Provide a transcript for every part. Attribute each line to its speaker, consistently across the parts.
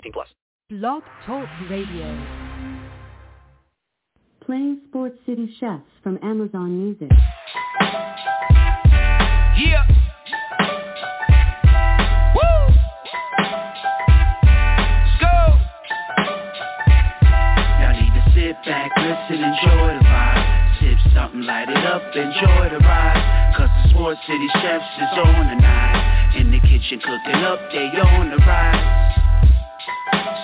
Speaker 1: 18 plus.
Speaker 2: Blog Talk Radio. Playing Sports City Chefs from Amazon Music.
Speaker 3: Yeah. Woo. Let's go. Y'all need to sit back, listen, enjoy the vibe. Sip something, light it up, enjoy the ride. Cause the Sports City Chefs is on tonight. In the kitchen cooking up, they on the rise.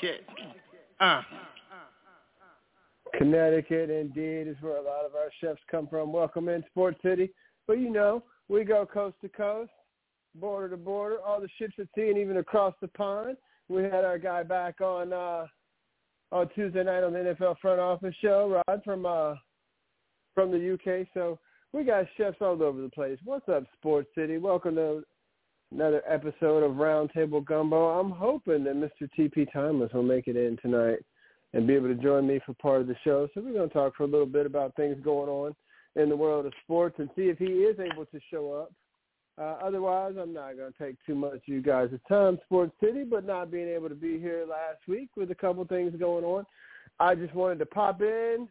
Speaker 3: Connecticut. Uh.
Speaker 4: Connecticut, indeed, is where a lot of our chefs come from. Welcome in Sports City. But you know, we go coast to coast, border to border, all the ships at sea, and even across the pond. We had our guy back on uh, on Tuesday night on the NFL front office show, Rod from uh, from the UK. So we got chefs all over the place. What's up, Sports City? Welcome to another episode of Roundtable Gumbo. I'm hoping that Mr. TP Timeless will make it in tonight and be able to join me for part of the show. So we're going to talk for a little bit about things going on in the world of sports and see if he is able to show up. Uh, otherwise, I'm not going to take too much of you guys' time, Sports City, but not being able to be here last week with a couple things going on. I just wanted to pop in,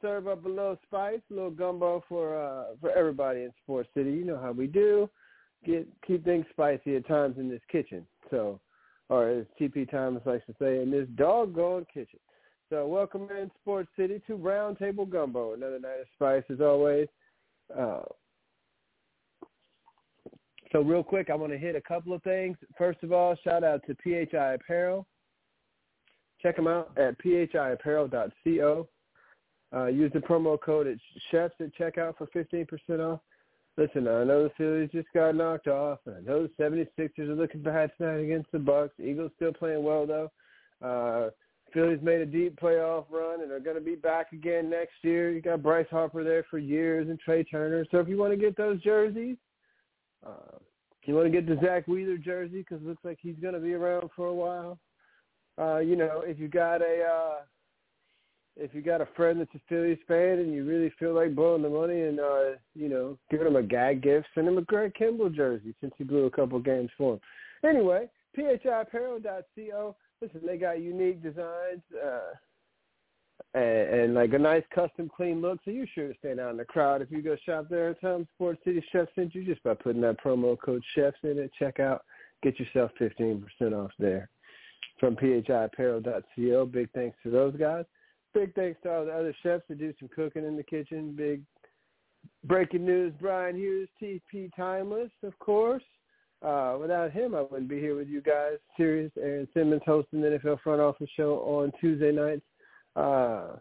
Speaker 4: serve up a little spice, a little gumbo for uh, for everybody in Sports City. You know how we do get keep things spicy at times in this kitchen. So, or as TP Thomas likes to say, in this doggone kitchen. So, welcome in Sports City to Roundtable Gumbo. Another night of spice as always. Uh, so, real quick, I want to hit a couple of things. First of all, shout out to PHI Apparel. Check them out at phiapparel.co. Uh, use the promo code at chefs at checkout for 15% off. Listen, I know the Phillies just got knocked off. I know the 76ers are looking bad tonight against the Bucks. Eagles still playing well, though. Uh, Phillies made a deep playoff run and are going to be back again next year. You got Bryce Harper there for years and Trea Turner. So if you want to get those jerseys, uh, you want to get the Zack Wheeler jersey because it looks like he's going to be around for a while. Uh, you know, if you got a uh, if you got a friend that's a Phillies fan and you really feel like blowing the money and uh, you know giving him a gag gift, send him a Craig Kimbrel jersey since he blew a couple games for him. Anyway, phiapparel.co. Listen, they got unique designs uh, and, and like a nice custom clean look, so you're sure to stand out in the crowd if you go shop there. Tell them Sports City Chef sent you just by putting that promo code CHEFS in at checkout. Get yourself 15% off there from phiapparel.co. Big thanks to those guys big thanks to all the other chefs that do some cooking in the kitchen. Big breaking news, Brian Hughes, TP Timeless, of course. Uh, without him, I wouldn't be here with you guys. Serious Aaron Simmons hosting the NFL front office show on Tuesday nights. Uh,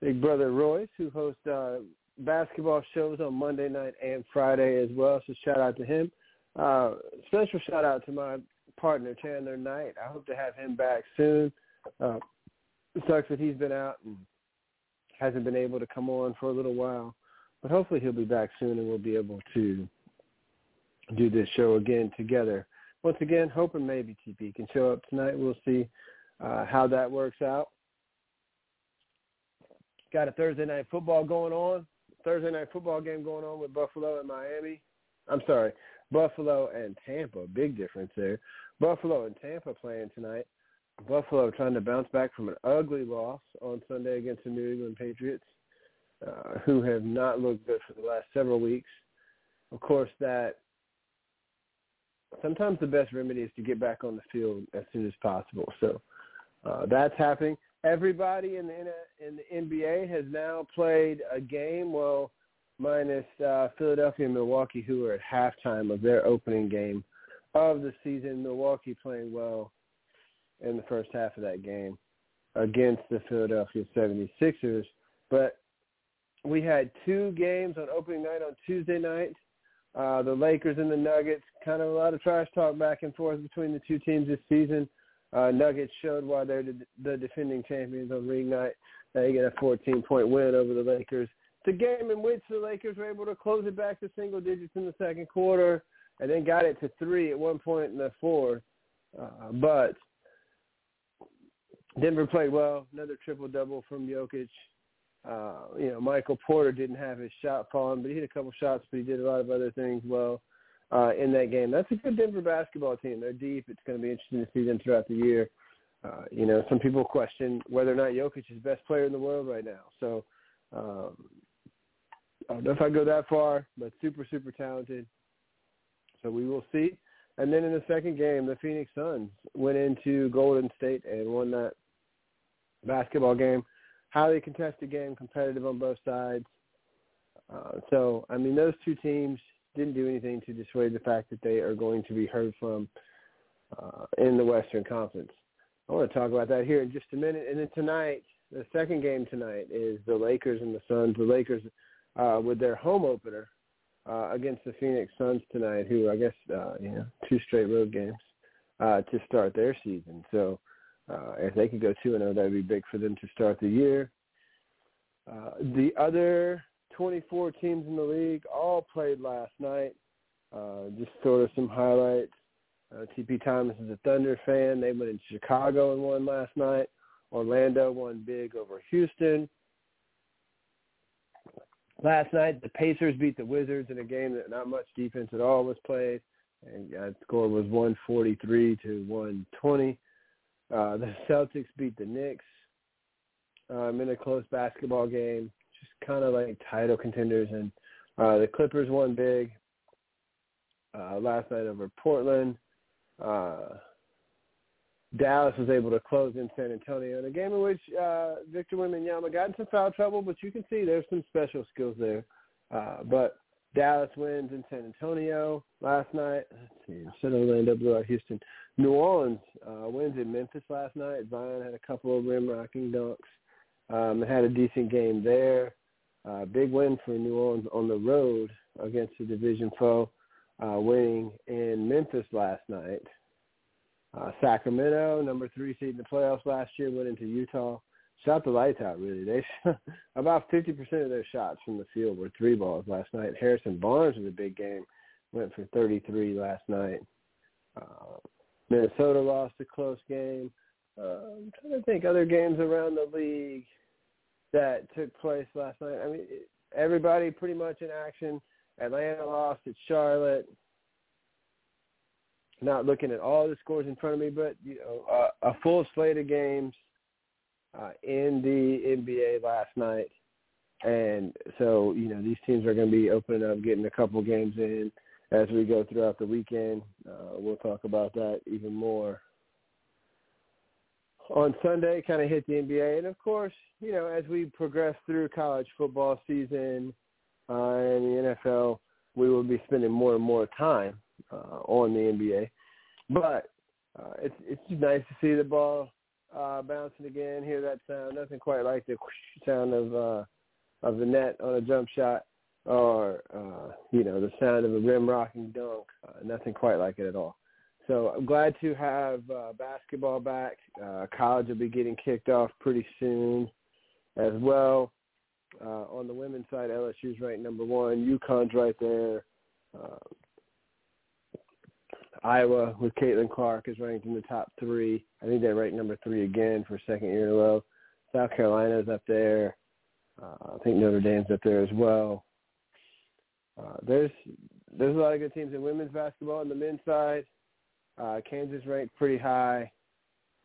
Speaker 4: Big brother Royce, who hosts uh, basketball shows on Monday night and Friday as well. So shout out to him. Uh, special shout out to my partner Chandler Knight. I hope to have him back soon. Uh, sucks that he's been out and hasn't been able to come on for a little while. But hopefully he'll be back soon and we'll be able to do this show again together. Once again, hoping maybe TP can show up tonight. We'll see. uh, how that works out. Got a Thursday night football going on. Thursday night football game going on with Buffalo and Miami. I'm sorry, Buffalo and Tampa. Big difference there. Buffalo and Tampa playing tonight. Buffalo trying to bounce back from an ugly loss on Sunday against the New England Patriots, uh, who have not looked good for the last several weeks. Of course, that sometimes the best remedy is to get back on the field as soon as possible. So uh, that's happening. Everybody in the in the NBA has now played a game. Well, minus uh, Philadelphia and Milwaukee, who are at halftime of their opening game of the season. Milwaukee playing well in the first half of that game against the Philadelphia 76ers. But we had two games on opening night on Tuesday night. Uh, the Lakers and the Nuggets, kind of a lot of trash talk back and forth between the two teams this season. Uh, Nuggets showed why they're the, defending champions on ring night. They get a 14-point win over the Lakers. It's a game in which the Lakers were able to close it back to single digits in the second quarter and then got it to three at one point in the fourth. Uh, but Denver played well. Another triple double from Jokic. Uh, you know, Michael Porter didn't have his shot falling, but he hit a couple shots, but he did a lot of other things well uh, in that game. That's a good Denver basketball team. They're deep. It's going to be interesting to see them throughout the year. Uh, you know, some people question whether or not Jokic is the best player in the world right now. So um, I don't know if I go that far, but super, super talented. So we will see. And then in the second game, the Phoenix Suns went into Golden State and won that basketball game. Highly contested game, competitive on both sides. Uh, so, I mean, those two teams didn't do anything to dissuade the fact that they are going to be heard from uh, in the Western Conference. I want to talk about that here in just a minute. And then tonight, the second game tonight is the Lakers and the Suns. The Lakers uh, with their home opener uh, against the Phoenix Suns tonight, who I guess uh, you know two straight road games uh, to start their season. So uh, if they could go two and zero, oh, that'd be big for them to start the year. Uh, the other 24 teams in the league all played last night. Uh, just sort of some highlights. Uh, TP Thomas is a Thunder fan. They went into Chicago and won last night. Orlando won big over Houston. Last night, the Pacers beat the Wizards in a game that not much defense at all was played, and the score was 143 to 120. Uh, the Celtics beat the Knicks um, in a close basketball game, just kind of like title contenders, and uh, the Clippers won big uh, last night over Portland. Uh, Dallas was able to close in San Antonio in a game in which uh, Victor Wembanyama got in some foul trouble, but you can see there's some special skills there. Uh, but Dallas wins in San Antonio last night. Let's see, San Orlando blew out Houston. New Orleans uh, wins in Memphis last night. Zion had a couple of rim rocking dunks. Um, had a decent game there. Uh, big win for New Orleans on the road against the division foe, uh, winning in Memphis last night. Uh, Sacramento, number three seed in the playoffs last year, went into Utah. Shot the lights out, really. They about 50% of their shots from the field were three balls last night. Harrison Barnes was a big game, went for 33 last night. Uh, Minnesota lost a close game. Uh, I'm trying to think other games around the league that took place last night. I mean, everybody pretty much in action. Atlanta lost at Charlotte not looking at all the scores in front of me, but you know, uh, a full slate of games uh, in the NBA last night, and so you know these teams are going to be opening up, getting a couple games in as we go throughout the weekend. Uh, we'll talk about that even more on Sunday. Kind of hit the NBA, and of course, you know, as we progress through college football season uh, and the NFL, we will be spending more and more time uh, on the NBA. But uh, it's it's nice to see the ball uh, bouncing again. Hear that sound? Nothing quite like the sound of uh, of the net on a jump shot, or uh, you know the sound of a rim rocking dunk. Uh, nothing quite like it at all. So I'm glad to have uh, basketball back. Uh, college will be getting kicked off pretty soon as well. Uh, on the women's side, LSU's ranked number one. UConn's right there. Uh, Iowa with Caitlin Clark is ranked in the top three. I think they're ranked number three again for second year in a row. South Carolina's up there. Uh, I think Notre Dame's up there as well. Uh, there's there's a lot of good teams in women's basketball on the men's side. Uh, Kansas ranked pretty high.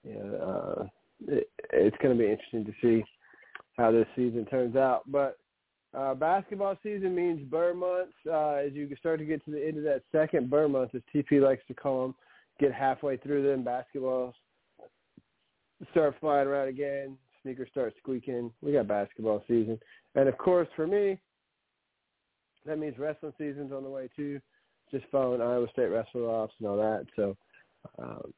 Speaker 4: Know, uh, it, it's going to be interesting to see how this season turns out. But uh, basketball season means Burr months. Uh, as you start to get to the end of that second Burr month, as TP likes to call them, get halfway through them, basketballs start flying around again, sneakers start squeaking. We got basketball season. And, of course, for me, that means wrestling season's on the way, too. Just following Iowa State wrestling offs and all that. So um,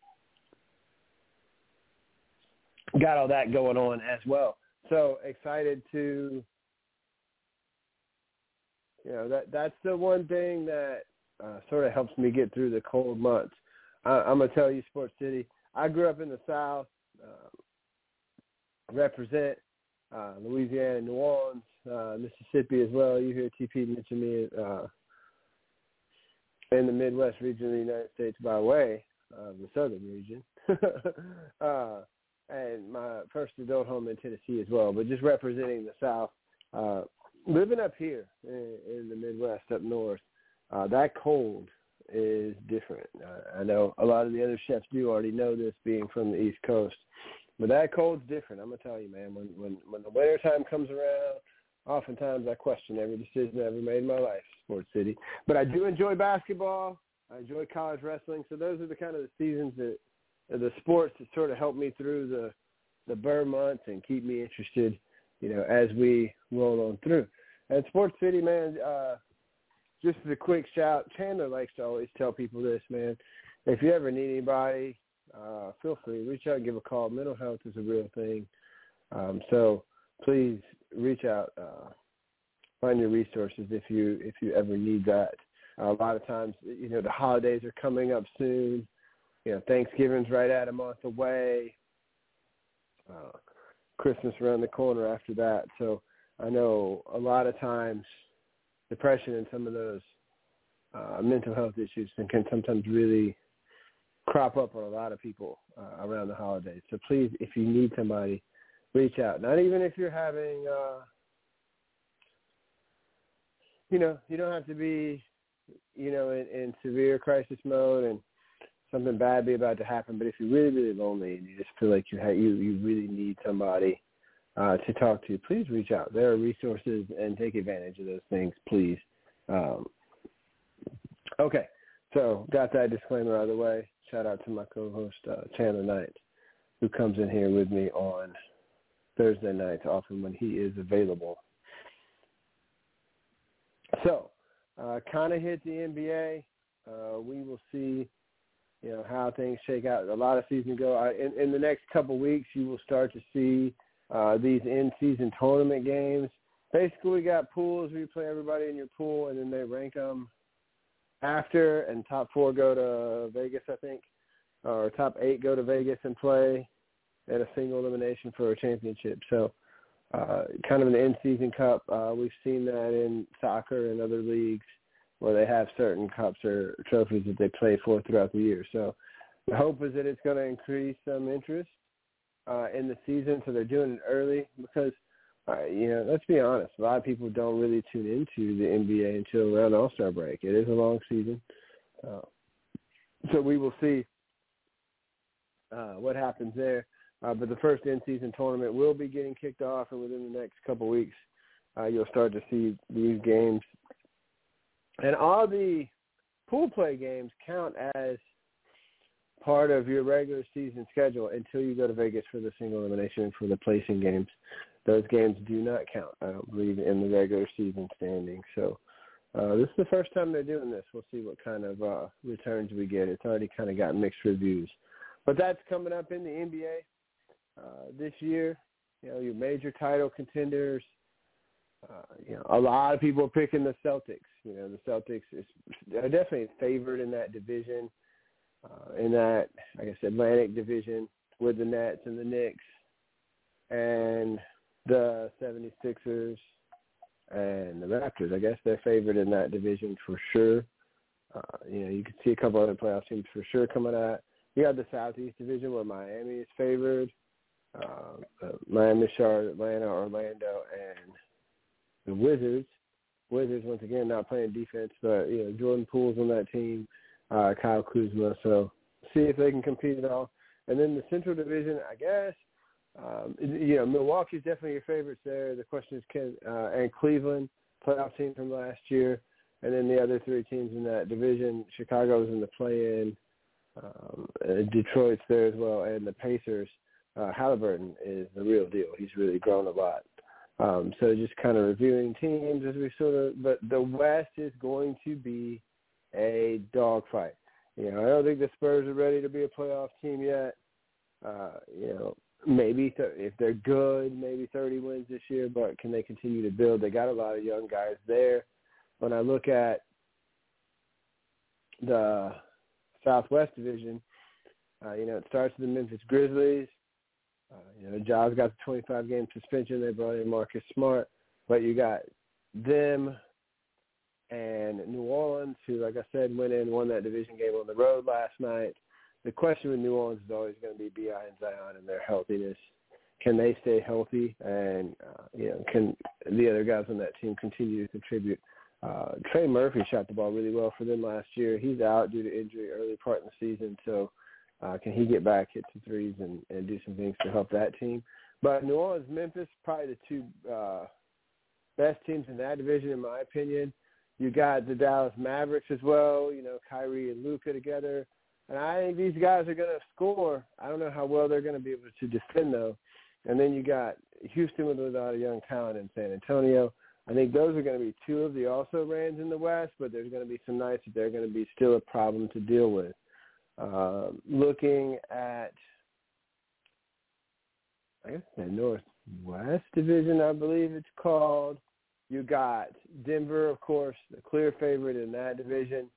Speaker 4: got all that going on as well. So excited to you know that that's the one thing that uh, sort of helps me get through the cold months. I, I'm gonna tell you, Sports City. I grew up in the South, uh, represent uh, Louisiana, New Orleans, uh, Mississippi as well. You hear TP mention me uh, in the Midwest region of the United States by way of the Southern region. uh, and my first adult home in Tennessee as well, but just representing the South. Uh, living up here in, in the Midwest, up north, uh, that cold is different. Uh, I know a lot of the other chefs do already know this, being from the East Coast, but that cold's different. I'm gonna tell you, man. When when when the winter time comes around, oftentimes I question every decision I ever made in my life, Sports City. But I do enjoy basketball. I enjoy college wrestling. So those are the kind of the seasons that the sports that sort of help me through the the burr months and keep me interested, you know, as we roll on through. And Sports City, man, uh, just as a quick shout, Chandler likes to always tell people this, man. If you ever need anybody, uh, feel free, reach out give a call. Mental health is a real thing. Um, so please reach out, uh, find your resources if you if you ever need that. Uh, a lot of times, you know, the holidays are coming up soon you know, Thanksgiving's right at a month away. Uh, Christmas around the corner after that. So I know a lot of times depression and some of those uh, mental health issues can sometimes really crop up on a lot of people uh, around the holidays. So please, if you need somebody, reach out. Not even if you're having, uh, you know, you don't have to be, you know, in, in severe crisis mode and something bad be about to happen, but if you're really, really lonely and you just feel like you have, you you really need somebody uh, to talk to, please reach out. There are resources and take advantage of those things, please. Um, okay, so got that disclaimer out of the way. Shout out to my co-host uh, Chandler Knight, who comes in here with me on Thursday nights, often when he is available. So, uh, kind of hit the NBA. Uh, we will see you know how things shake out. A lot of season go. I, in, in the next couple weeks, you will start to see uh, these in-season tournament games. Basically, we got pools where you play everybody in your pool, and then they rank them after, and top four go to Vegas, I think, or top eight go to Vegas and play at a single elimination for a championship. So, uh, kind of an in-season cup. Uh, we've seen that in soccer and other leagues where they have certain cups or trophies that they play for throughout the year. So the hope is that it's going to increase some interest uh, in the season, so they're doing it early because, uh, you know, let's be honest, a lot of people don't really tune into the NBA until around All-Star break. It is a long season. Uh, so we will see uh, what happens there. Uh, but the first in-season tournament will be getting kicked off, and within the next couple weeks, uh, you'll start to see these games and all the pool play games count as part of your regular season schedule until you go to Vegas for the single elimination for the placing games. Those games do not count, I don't believe, in the regular season standing. So uh, this is the first time they're doing this. We'll see what kind of uh, returns we get. It's already kind of got mixed reviews. But that's coming up in the NBA uh, this year. You know, your major title contenders – uh, you know, a lot of people are picking the Celtics. You know, the Celtics is are definitely favored in that division, uh, in that I guess Atlantic division with the Nets and the Knicks and the 76ers and the Raptors. I guess they're favored in that division for sure. Uh, you know, you could see a couple other playoff teams for sure coming out. You got the Southeast Division where Miami is favored. Uh, Miami, Charlotte, Atlanta, Orlando, and the Wizards. Wizards once again not playing defense, but you know Jordan Poole's on that team, uh, Kyle Kuzma. So see if they can compete at all. And then the Central Division, I guess. Um, you know, Milwaukee's definitely your favorites there. The question is, can uh, and Cleveland, playoff team from last year, and then the other three teams in that division. Chicago's in the play-in. Um, Detroit's there as well, and the Pacers. Uh, Haliburton is the real deal. He's really grown a lot. Um, so just kind of reviewing teams as we sort of, but the West is going to be a dogfight. You know, I don't think the Spurs are ready to be a playoff team yet. Uh, you know, maybe th- if they're good, maybe 30 wins this year, but can they continue to build? They got a lot of young guys there. When I look at the Southwest Division, uh, you know, it starts with the Memphis Grizzlies. Uh, you know, Jaws got the 25 game suspension. They brought in Marcus Smart, but you got them and New Orleans, who, like I said, went in won that division game on the road last night. The question with New Orleans is always going to be Bi and Zion and their healthiness. Can they stay healthy, and uh, you know, can the other guys on that team continue to contribute? Uh, Trey Murphy shot the ball really well for them last year. He's out due to injury early part in the season, so can he get back, hit some threes, and, and do some things to help that team? But New Orleans, Memphis, probably the two uh, best teams in that division, in my opinion. You got the Dallas Mavericks as well. You know, Kyrie and Luka together, and I think these guys are going to score. I don't know how well they're going to be able to defend though. And then you got Houston with a lot of young talent in San Antonio. I think those are going to be two of the also rans in the West, but there's going to be some nights that they're going to be still a problem to deal with. Uh, looking at, I guess the Northwest Division, I believe it's called. You got Denver, of course, the clear favorite in that division.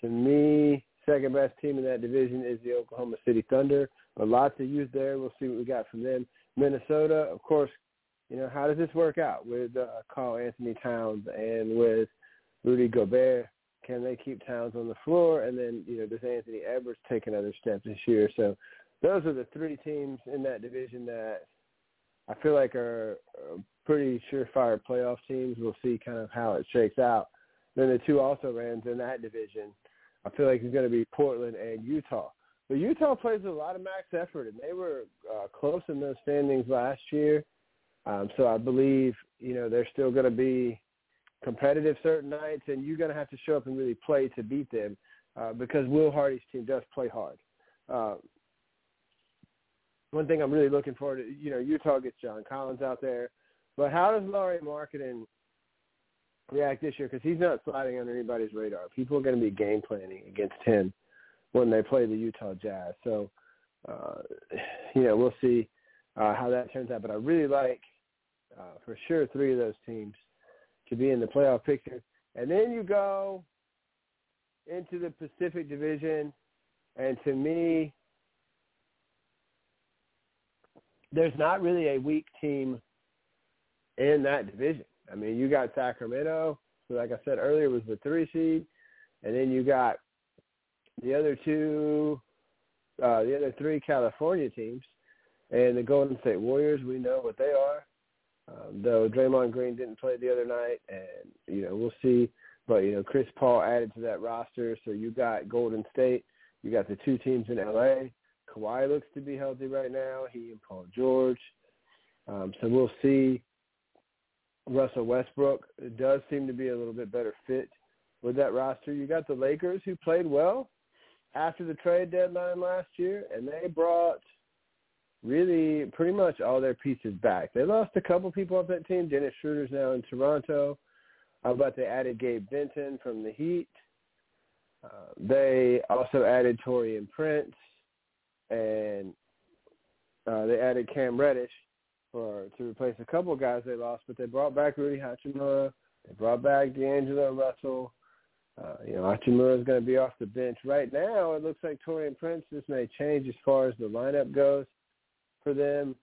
Speaker 4: To me, second best team in that division is the Oklahoma City Thunder. But lots of youth there. We'll see what we got from them. Minnesota, of course, you know, how does this work out with uh, Karl-Anthony Towns and with Rudy Gobert? Can they keep Towns on the floor? And then, you know, does Anthony Edwards take another step this year? So those are the three teams in that division that I feel like are, pretty surefire playoff teams. We'll see kind of how it shakes out. Then the two also rans in that division, I feel like it's going to be Portland and Utah. But Utah plays a lot of max effort, and they were uh, close in those standings last year. Um, so I believe, you know, they're still going to be competitive certain nights, and you're going to have to show up and really play to beat them uh, because Will Hardy's team does play hard. Uh, one thing I'm really looking forward to, you know, Utah gets John Collins out there, but how does Lauri Markkanen react this year? Because he's not sliding under anybody's radar. People are going to be game planning against him when they play the Utah Jazz. So, uh, you know, we'll see uh, how that turns out. But I really like, uh, for sure, three of those teams to be in the playoff picture. And then you go into the Pacific Division, and to me, there's not really a weak team in that division. I mean, you got Sacramento, who, like I said earlier, was the three seed, and then you got the other two, uh, the other three California teams, and the Golden State Warriors. We know what they are. Um, though Draymond Green didn't play the other night, and you know we'll see. But you know Chris Paul added to that roster, so you got Golden State, you got the two teams in LA. Kawhi looks to be healthy right now. He and Paul George. Um, so we'll see. Russell Westbrook does seem to be a little bit better fit with that roster. You got the Lakers who played well after the trade deadline last year, and they brought really pretty much all their pieces back. They lost a couple people off that team. Dennis Schroeder's now in Toronto, uh, but they added Gabe Vincent from the Heat. Uh, they also added Taurean Prince, and uh, they added Cam Reddish for to replace a couple guys they lost. But they brought back Rui Hachimura. They brought back D'Angelo Russell. Uh, you know, Hachimura is going to be off the bench. Right now, it looks like Taurean Prince, this may change as far as the lineup goes for them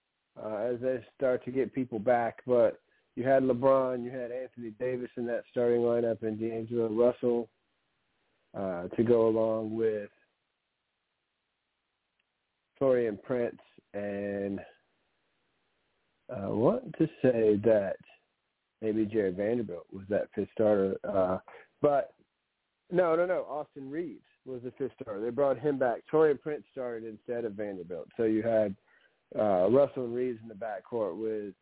Speaker 4: uh, as they start to get people back. But you had LeBron, you had Anthony Davis in that starting lineup, and D'Angelo Russell. uh, to go along with Taurean Prince and uh, want to say that maybe Jarred Vanderbilt was that fifth starter. Uh, but no, no, no. Austin Reaves was the fifth starter. They brought him back. Taurean Prince started instead of Vanderbilt. So you had uh, Russell and Reaves in the backcourt with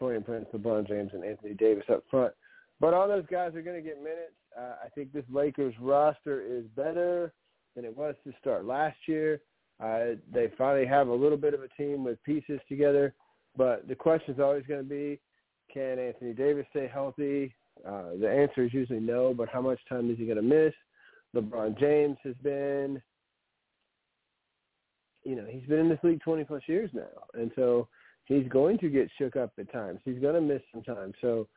Speaker 4: Taurean Prince, LeBron James, and Anthony Davis up front. But all those guys are going to get minutes. Uh, I think this Lakers roster is better than it was to start last year. Uh, they finally have a little bit of a team with pieces together. But the question is always going to be, can Anthony Davis stay healthy? Uh, the answer is usually no, but how much time is he going to miss? LeBron James has been, you know, he's been in this league 20 plus years now. And so he's going to get shook up at times. He's going to miss some time. So,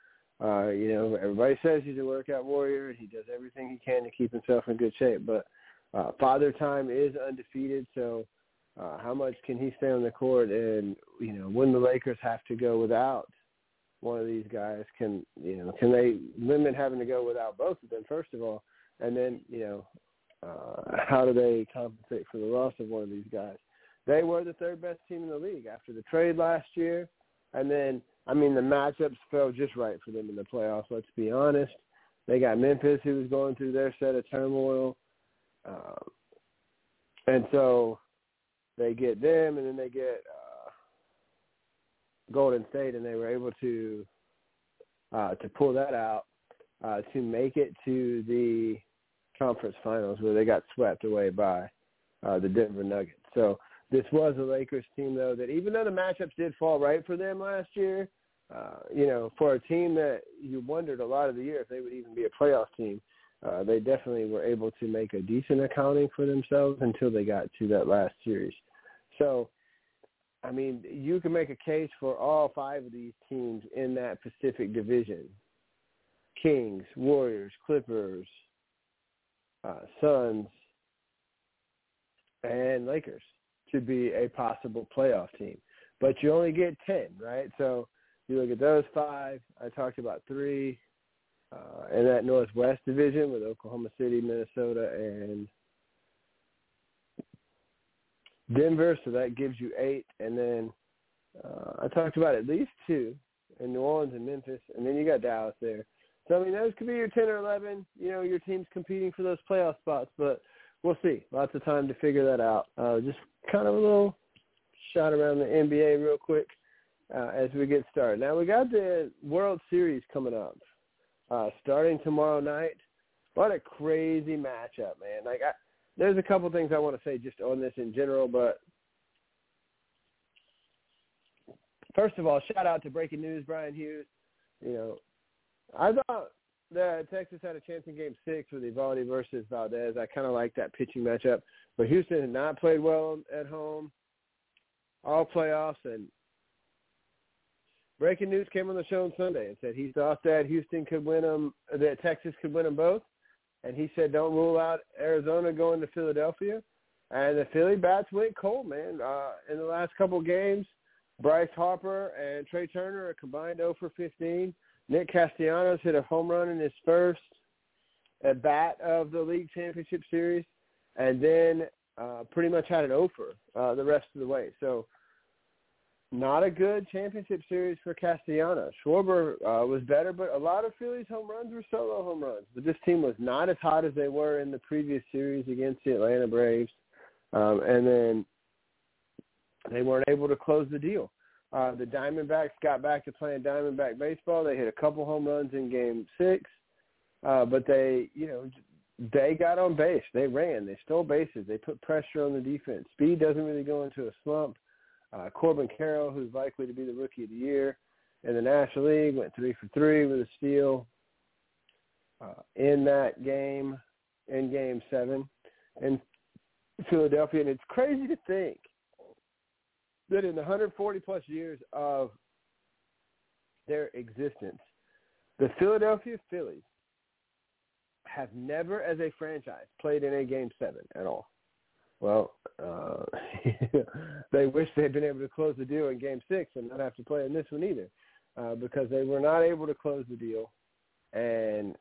Speaker 4: uh, you know, everybody says he's a workout warrior. He does everything he can to keep himself in good shape. But uh, father time is undefeated. So uh, how much can he stay on the court? And, you know, when the Lakers have to go without one of these guys, can, you know, can they limit having to go without both of them, first of all? And then, you know, uh, how do they compensate for the loss of one of these guys? They were the third best team in the league after the trade last year. And then, I mean, the matchups fell just right for them in the playoffs, let's be honest. They got Memphis, who was going through their set of turmoil. Um, and so they get them, and then they get uh, Golden State, and they were able to uh, to pull that out uh, to make it to the conference finals, where they got swept away by uh, the Denver Nuggets. So this was a Lakers team, though, that even though the matchups did fall right for them last year, uh, you know, for a team that you wondered a lot of the year if they would even be a playoff team, uh, they definitely were able to make a decent accounting for themselves until they got to that last series. So, I mean, you can make a case for all five of these teams in that Pacific Division. Kings, Warriors, Clippers, uh, Suns, and Lakers to be a possible playoff team. But you only get 10, right? So you look at those five. I talked about three uh, in that Northwest division with Oklahoma City, Minnesota, and Denver. So that gives you eight. And then uh, I talked about at least two in New Orleans and Memphis, and then you got Dallas there. So I mean, those could be your ten or eleven. You know, your team's competing for those playoff spots, but we'll see. Lots of time to figure that out. Uh, just kind of a little shot around the NBA real quick uh, as we get started. Now we got the World Series coming up uh, starting tomorrow night. What a crazy matchup, man! Like, I, there's a couple things I want to say just on this in general, but first of all, shout out to breaking news, Brian Hughes. You know, I thought that Texas had a chance in Game Six with Eovaldi versus Valdez. I kind of like that pitching matchup, but Houston had not played well at home all playoffs, and breaking news came on the show on Sunday and said he thought that Houston could win them, that Texas could win them both, and he said don't rule out Arizona going to Philadelphia. And the Philly bats went cold, man. Uh, in the last couple games, Bryce Harper and Trea Turner combined 0 for 15. Nick Castellanos hit a home run in his first at bat of the league championship series, and then uh, pretty much had an offer uh, the rest of the way. So not a good championship series for Castellanos. Schwarber uh, was better, but a lot of Phillies home runs were solo home runs. But this team was not as hot as they were in the previous series against the Atlanta Braves. Um, and then they weren't able to close the deal. Uh, the Diamondbacks got back to playing Diamondback baseball. They hit a couple home runs in Game Six, uh, but they, you know, they got on base. They ran. They stole bases. They put pressure on the defense. Speed doesn't really go into a slump. Uh, Corbin Carroll, who's likely to be the rookie of the year in the National League, went three for three with a steal uh, in that game, in Game Seven, in Philadelphia. And it's crazy to think that in the 140 plus years of their existence, the Philadelphia Phillies have never, as a franchise, played in a Game Seven at all. Well, uh, they wish they'd been able to close the deal in Game Six and not have to play in this one either, uh, because they were not able to close the deal, and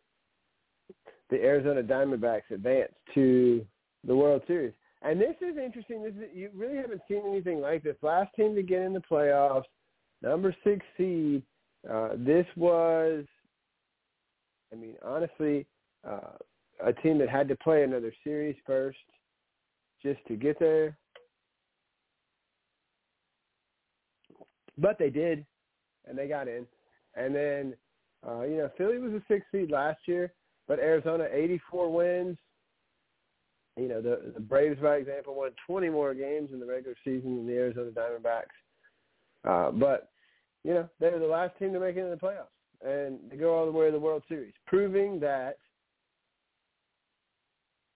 Speaker 4: the Arizona Diamondbacks advanced to the World Series. And this is interesting. This is, you really haven't seen anything like this. Last team to get in the playoffs, number six seed. Uh, this was, I mean, honestly, uh, a team that had to play another series first just to get there. But they did, and they got in. And then, uh, you know, Philly was a six seed last year, but Arizona 84 wins. You know, the, the Braves, by example, won 20 more games in the regular season than the Arizona Diamondbacks. Uh, but, you know, they were the last team to make it in the playoffs. And they go all the way to the World Series, proving that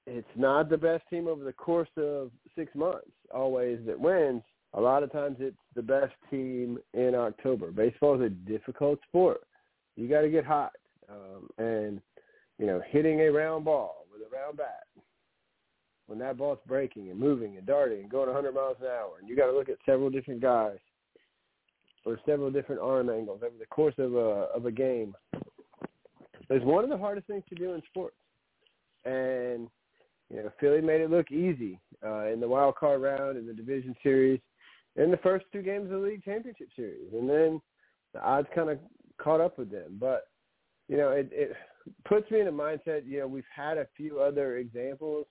Speaker 4: it's not the best team over the course of six months always that wins. A lot of times it's the best team in October. Baseball is a difficult sport. You got to get hot. Um, and, you know, hitting a round ball with a round bat, when that ball's breaking and moving and darting and going 100 miles an hour, and you got to look at several different guys or several different arm angles over the course of a, of a game, is one of the hardest things to do in sports. And you know, Philly made it look easy uh, in the wild card round in the division series, in the first two games of the league championship series, and then the odds kind of caught up with them. But you know, it, it puts me in a mindset. You know, we've had a few other examples,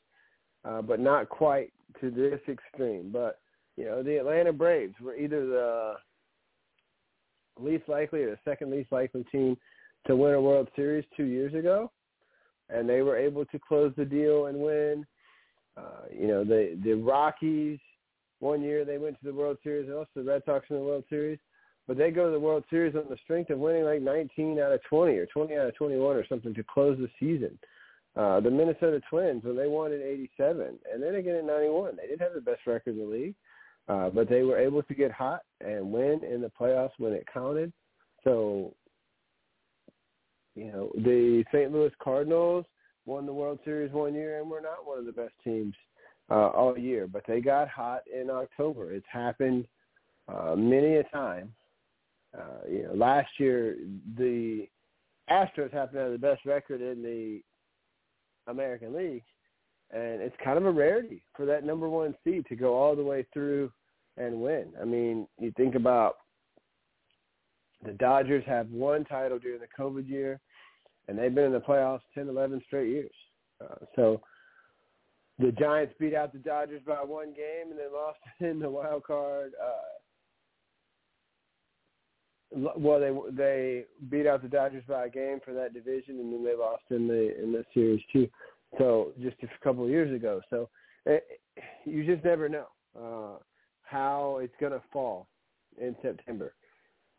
Speaker 4: uh, but not quite to this extreme. But you know, the Atlanta Braves were either the least likely or the second least likely team to win a World Series two years ago and they were able to close the deal and win. Uh, you know, the the Rockies one year they went to the World Series, and also the Red Sox in the World Series. But they go to the World Series on the strength of winning like 19 out of 20 or 20 out of 21 or something to close the season. Uh, the Minnesota Twins when they won in '87, and then again in '91, they didn't have the best record in the league, uh, but they were able to get hot and win in the playoffs when it counted. So you know, the St. Louis Cardinals won the World Series one year and were not one of the best teams uh, all year, but they got hot in October. It's happened uh, many a time. Uh, you know, last year the Astros happened to have the best record in the American League, and it's kind of a rarity for that number one seed to go all the way through and win. I mean, you think about the Dodgers have one title during the COVID year and they've been in the playoffs 10, 11 straight years. Uh, so the Giants beat out the Dodgers by one game and then lost in the wild card. Uh, well, they they beat out the Dodgers by a game for that division, and then they lost in the in the series too. So just a couple of years ago. So it, eh, you just never know uh, how it's going to fall in September.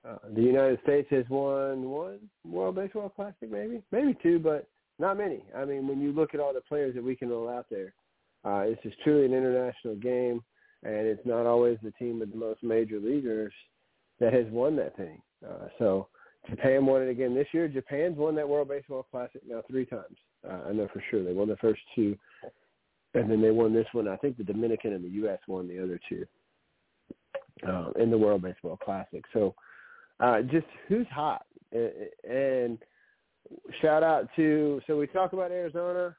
Speaker 4: Uh, the United States has won one World Baseball Classic, maybe, maybe two, but not many. I mean, when you look at all the players that we can roll out there, uh, it's just truly an international game, and it's not always the team with the most major leaguers that has won that thing. Uh, so Japan won it again this year. Japan's won that World Baseball Classic now three times. Uh, I know for sure they won the first two, and then they won this one. I think the Dominican and the U.S. won the other two uh, in the World Baseball Classic. So uh, just who's hot. And shout out to, so we talk about Arizona.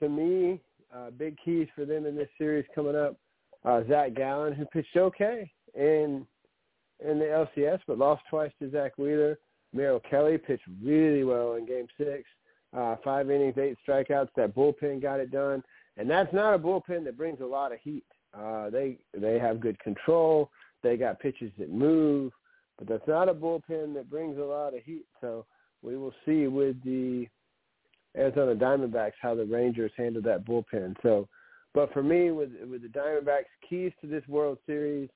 Speaker 4: To me, uh, big keys for them in this series coming up. Uh, Zac Gallen, who pitched okay in in the LCS, but lost twice to Zack Wheeler. Merrill Kelly pitched really well in Game Six. Uh, five innings, eight strikeouts. That bullpen got it done, and that's not a bullpen that brings a lot of heat. Uh, they they have good control. They got pitches that move. But that's not a bullpen that brings a lot of heat. So we will see with the Arizona Diamondbacks how the Rangers handle that bullpen. So, but for me, with with the Diamondbacks, keys to this World Series,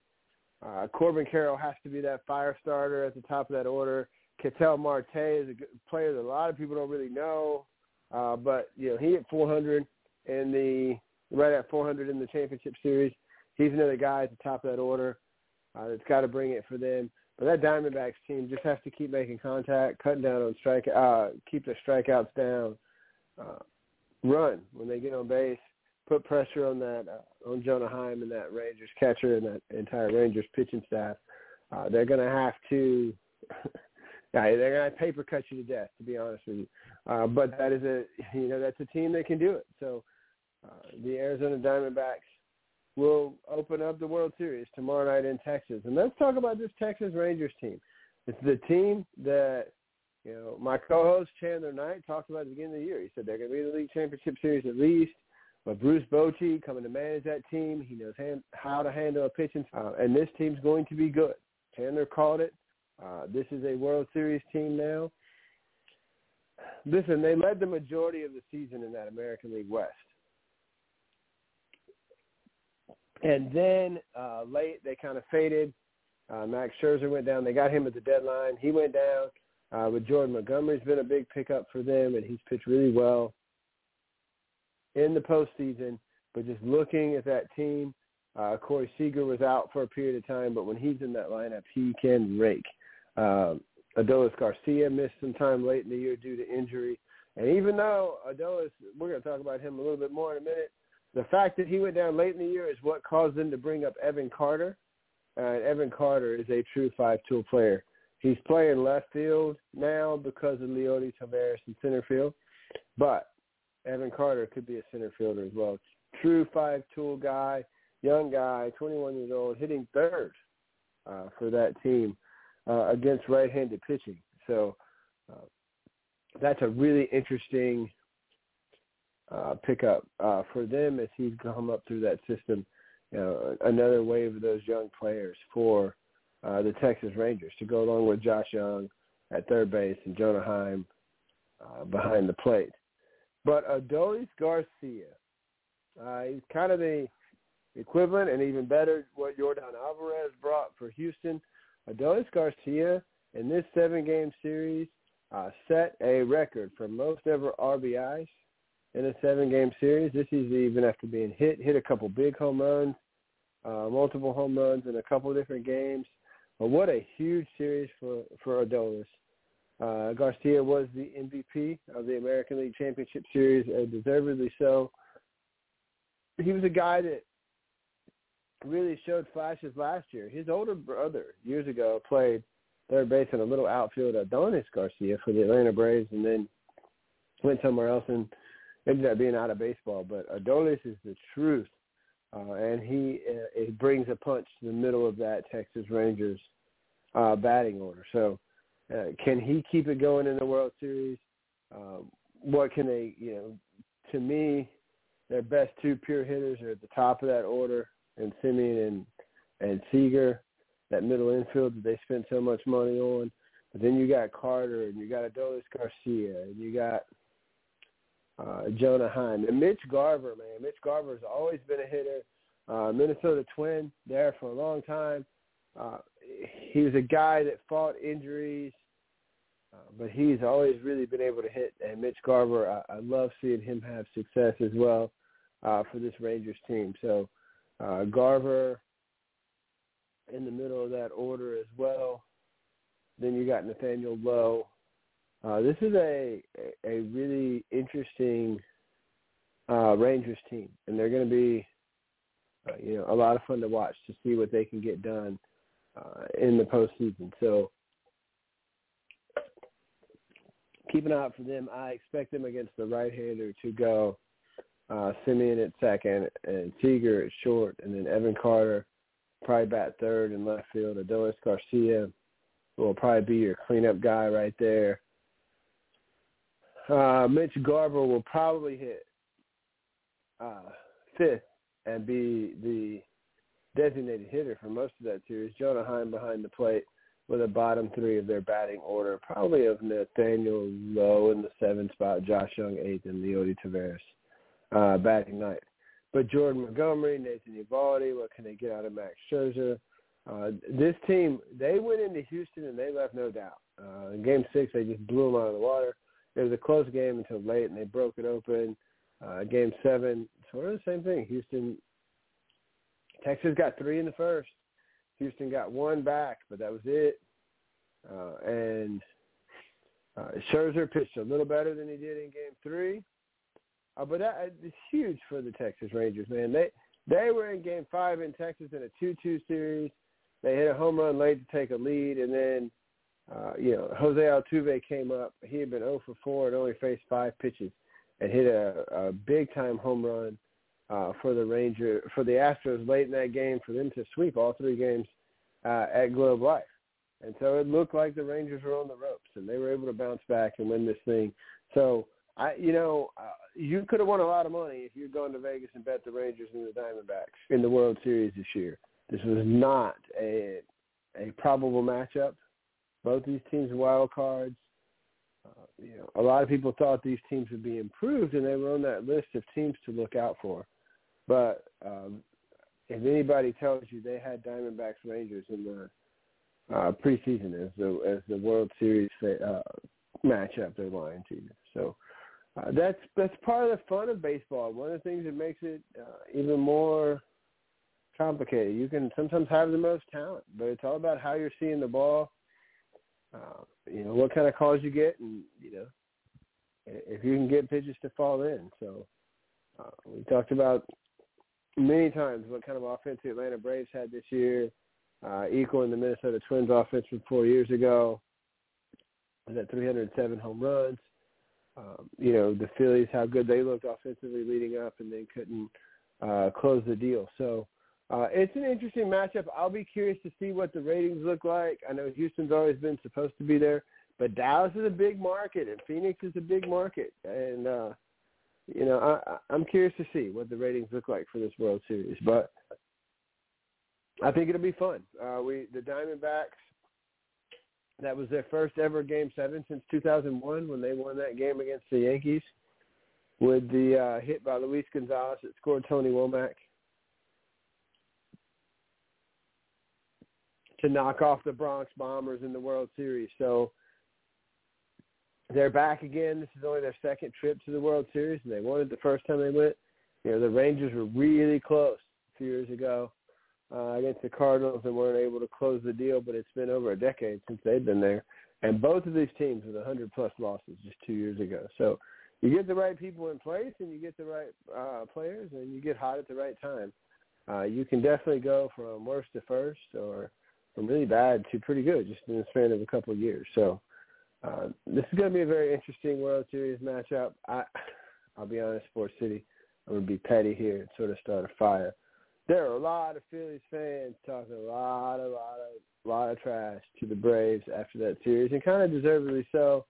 Speaker 4: uh, Corbin Carroll has to be that fire starter at the top of that order. Ketel Marte is a player that a lot of people don't really know, uh, but you know he hit 400 in the right at 400 in the championship series. He's another guy at the top of that order uh, that's got to bring it for them. But that Diamondbacks team just has to keep making contact, cutting down on strike, uh, keep their strikeouts down, uh, run when they get on base, put pressure on that uh, on Jonah Heim and that Rangers catcher and that entire Rangers pitching staff. Uh, they're going to have to they're gonna paper cut you to death, to be honest with you. Uh, but that is a you know that's a team that can do it. So uh, the Arizona Diamondbacks will open up the World Series tomorrow night in Texas. And let's talk about this Texas Rangers team. It's the team that you know my co-host Chandler Knight talked about at the beginning of the year. He said they're going to be in the league championship series at least. But Bruce Bochy coming to manage that team, he knows hand, how to handle a pitching, uh, and this team's going to be good. Chandler called it. Uh, this is a World Series team now. Listen, they led the majority of the season in that American League West. And then uh, late, they kind of faded. Uh, Max Scherzer went down. They got him at the deadline. He went down. Uh, but Jordan Montgomery's been a big pickup for them, and he's pitched really well in the postseason. But just looking at that team, uh, Corey Seager was out for a period of time, but when he's in that lineup, he can rake. Uh, Adolis Garcia missed some time late in the year due to injury. And even though Adolis, we're going to talk about him a little bit more in a minute, the fact that he went down late in the year is what caused them to bring up Evan Carter. Uh, Evan Carter is a true five-tool player. He's playing left field now because of Leody Taveras in center field, but Evan Carter could be a center fielder as well. True five-tool guy, young guy, 21 years old, hitting third uh, for that team uh, against right-handed pitching. So uh, that's a really interesting uh, pickup uh, for them as he's come up through that system. You know, another wave of those young players for uh, the Texas Rangers to go along with Josh Jung at third base and Jonah Heim uh, behind the plate. But Adolis Garcia, uh, he's kind of the equivalent and even better what Yordan Alvarez brought for Houston. Adolis Garcia in this seven-game series uh, set a record for most ever RBIs in a seven-game series. This is even after being hit, hit a couple big home runs, uh, multiple home runs in a couple different games. But what a huge series for for Adolis. Uh, Garcia was the MVP of the American League Championship Series, uh, deservedly so. He was a guy that really showed flashes last year. His older brother years ago played third base in a little outfield, Adonis Garcia for the Atlanta Braves, and then went somewhere else and ended up being out of baseball. But Adolis is the truth, uh, and he uh, it brings a punch to the middle of that Texas Rangers uh, batting order. So, uh, can he keep it going in the World Series? Um, what can they, you know, to me, their best two pure hitters are at the top of that order, and Semien and and Seager, that middle infield that they spent so much money on. But then you got Carter, and you got Adolis Garcia, and you got uh, Jonah Heim. And Mitch Garver, man. Mitch Garver has always been a hitter. Uh, Minnesota Twin there for a long time. Uh, he was a guy that fought injuries, uh, but he's always really been able to hit. And Mitch Garver, I, I love seeing him have success as well uh, for this Rangers team. So uh, Garver in the middle of that order as well. Then you got Nathaniel Lowe uh, this is a a really interesting uh, Rangers team, and they're going to be, uh, you know, a lot of fun to watch to see what they can get done uh, in the postseason. So keep an eye out for them. I expect them against the right-hander to go uh, Semien at second, and Seager at short, and then Evan Carter probably bat third in left field. Adolis Garcia will probably be your cleanup guy right there. Uh, Mitch Garver will probably hit uh, fifth and be the designated hitter for most of that series. Jonah Heim behind the plate with a bottom three of their batting order, probably of Nathaniel Lowe in the seventh spot, Josh Jung eighth, and Leody Taveras uh, batting ninth. But Jordan Montgomery, Nathan Eovaldi, what can they get out of Max Scherzer? Uh, this team, they went into Houston and they left no doubt. Uh, in Game Six, they just blew them out of the water it was a close game until late, and they broke it open. Uh, game seven, sort of the same thing. Houston, Texas got three in the first. Houston got one back, but that was it. Uh, and uh, Scherzer pitched a little better than he did in Game Three, uh, but that is huge for the Texas Rangers. Man, they they were in Game Five in Texas in a two-two series. They hit a home run late to take a lead, and then uh, you know, Jose Altuve came up. He had been 0 for 4 and only faced five pitches and hit a, a big time home run uh, for the Ranger for the Astros late in that game for them to sweep all three games uh, at Globe Life. And so it looked like the Rangers were on the ropes, and they were able to bounce back and win this thing. So I, you know, uh, you could have won a lot of money if you'd gone to Vegas and bet the Rangers and the Diamondbacks in the World Series this year. This was not a a probable matchup. Both these teams are wild cards. Uh, you know, a lot of people thought these teams would be improved, and they were on that list of teams to look out for. But um, if anybody tells you they had Diamondbacks Rangers in the uh, preseason as the as the World Series uh, matchup, they're lying to you. So uh, that's that's part of the fun of baseball. One of the things that makes it uh, even more complicated. You can sometimes have the most talent, but it's all about how you're seeing the ball. Uh, you know what kind of calls you get, and you know if you can get pitches to fall in. So uh, we talked about many times what kind of offense the Atlanta Braves had this year, uh, equaling the Minnesota Twins offense from four years ago. Was at 307 home runs. Um, you know the Phillies, how good they looked offensively leading up, and they couldn't uh, close the deal. So uh, it's an interesting matchup. I'll be curious to see what the ratings look like. I know Houston's always been supposed to be there, but Dallas is a big market, and Phoenix is a big market, and uh, you know, I, I'm curious to see what the ratings look like for this World Series, but I think it'll be fun. Uh, we the Diamondbacks. That was their first ever Game Seven since 2001 when they won that game against the Yankees with the uh, hit by Luis Gonzalez that scored Tony Womack to knock off the Bronx Bombers in the World Series. So they're back again. This is only their second trip to the World Series, and they won it the first time they went. You know, the Rangers were really close a few years ago uh, against the Cardinals and weren't able to close the deal, but it's been over a decade since they've been there. And both of these teams with 100 plus losses just two years ago. So you get the right people in place and you get the right uh, players and you get hot at the right time. Uh, you can definitely go from worst to first or from really bad to pretty good just in the span of a couple of years. So uh, this is going to be a very interesting World Series matchup. I, I'll be honest, Sports City, I'm going to be petty here and sort of start a fire. There are a lot of Phillies fans talking a lot, a lot of, a lot of trash to the Braves after that series, and kind of deservedly so.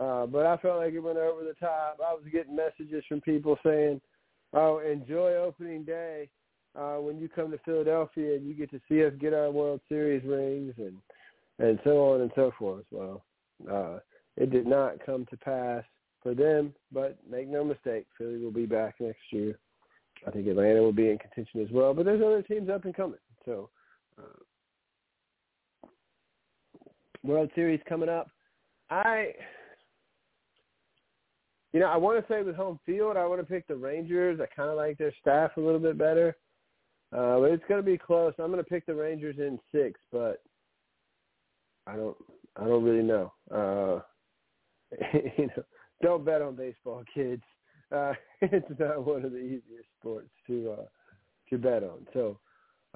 Speaker 4: Uh, but I felt like it went over the top. I was getting messages from people saying, "Oh, enjoy opening day uh, when you come to Philadelphia and you get to see us get our World Series rings and and so on and so forth." Well, uh, it did not come to pass for them, but make no mistake, Philly will be back next year. I think Atlanta will be in contention as well, but there's other teams up and coming. So, uh, World Series coming up. I, you know, I want to say with home field, I want to pick the Rangers. I kind of like their staff a little bit better, uh, but it's going to be close. I'm going to pick the Rangers in six, but I don't. I don't really know. Uh, you know, don't bet on baseball, kids. Uh, it's not one of the easiest sports to uh, to bet on. So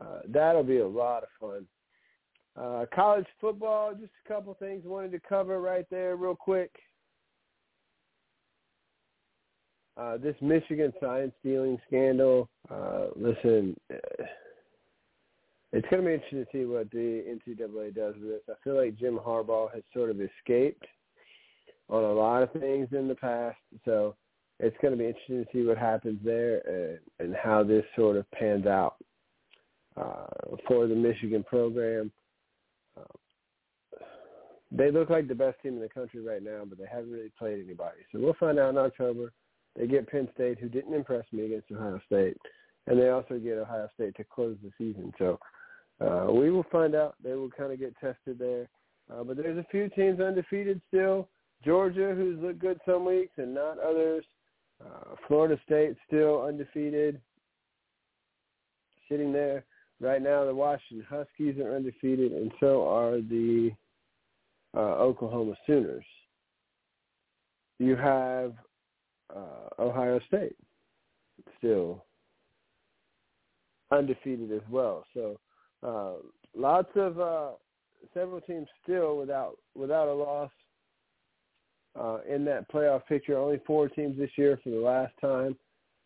Speaker 4: uh, that'll be a lot of fun. Uh, college football, just a couple things wanted to cover right there, real quick. Uh, this Michigan science stealing scandal. Uh, listen, it's going to be interesting to see what the NCAA does with this. I feel like Jim Harbaugh has sort of escaped on a lot of things in the past, so it's going to be interesting to see what happens there and, and how this sort of pans out uh, for the Michigan program. Uh, they look like the best team in the country right now, but they haven't really played anybody. So we'll find out in October. They get Penn State, who didn't impress me against Ohio State, and they also get Ohio State to close the season. So uh, we will find out. They will kind of get tested there. Uh, but there's a few teams undefeated still. Georgia, who's looked good some weeks and not others. Uh, Florida State still undefeated, sitting there. Right now, the Washington Huskies are undefeated, and so are the uh, Oklahoma Sooners. You have uh, Ohio State still undefeated as well. So uh, lots of uh, several teams still without without a loss uh, in that playoff picture. Only four teams this year for the last time.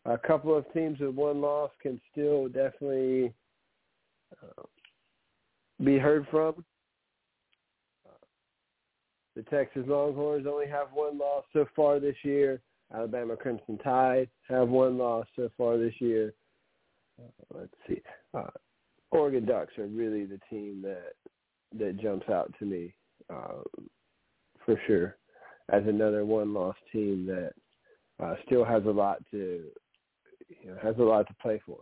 Speaker 4: A couple of teams with one loss can still definitely uh, be heard from. Uh, the Texas Longhorns only have one loss so far this year. Alabama Crimson Tide have one loss so far this year. Uh, let's see. Uh, Oregon Ducks are really the team that that jumps out to me uh, for sure as another one-loss team that uh, still has a lot to you know has a lot to play for.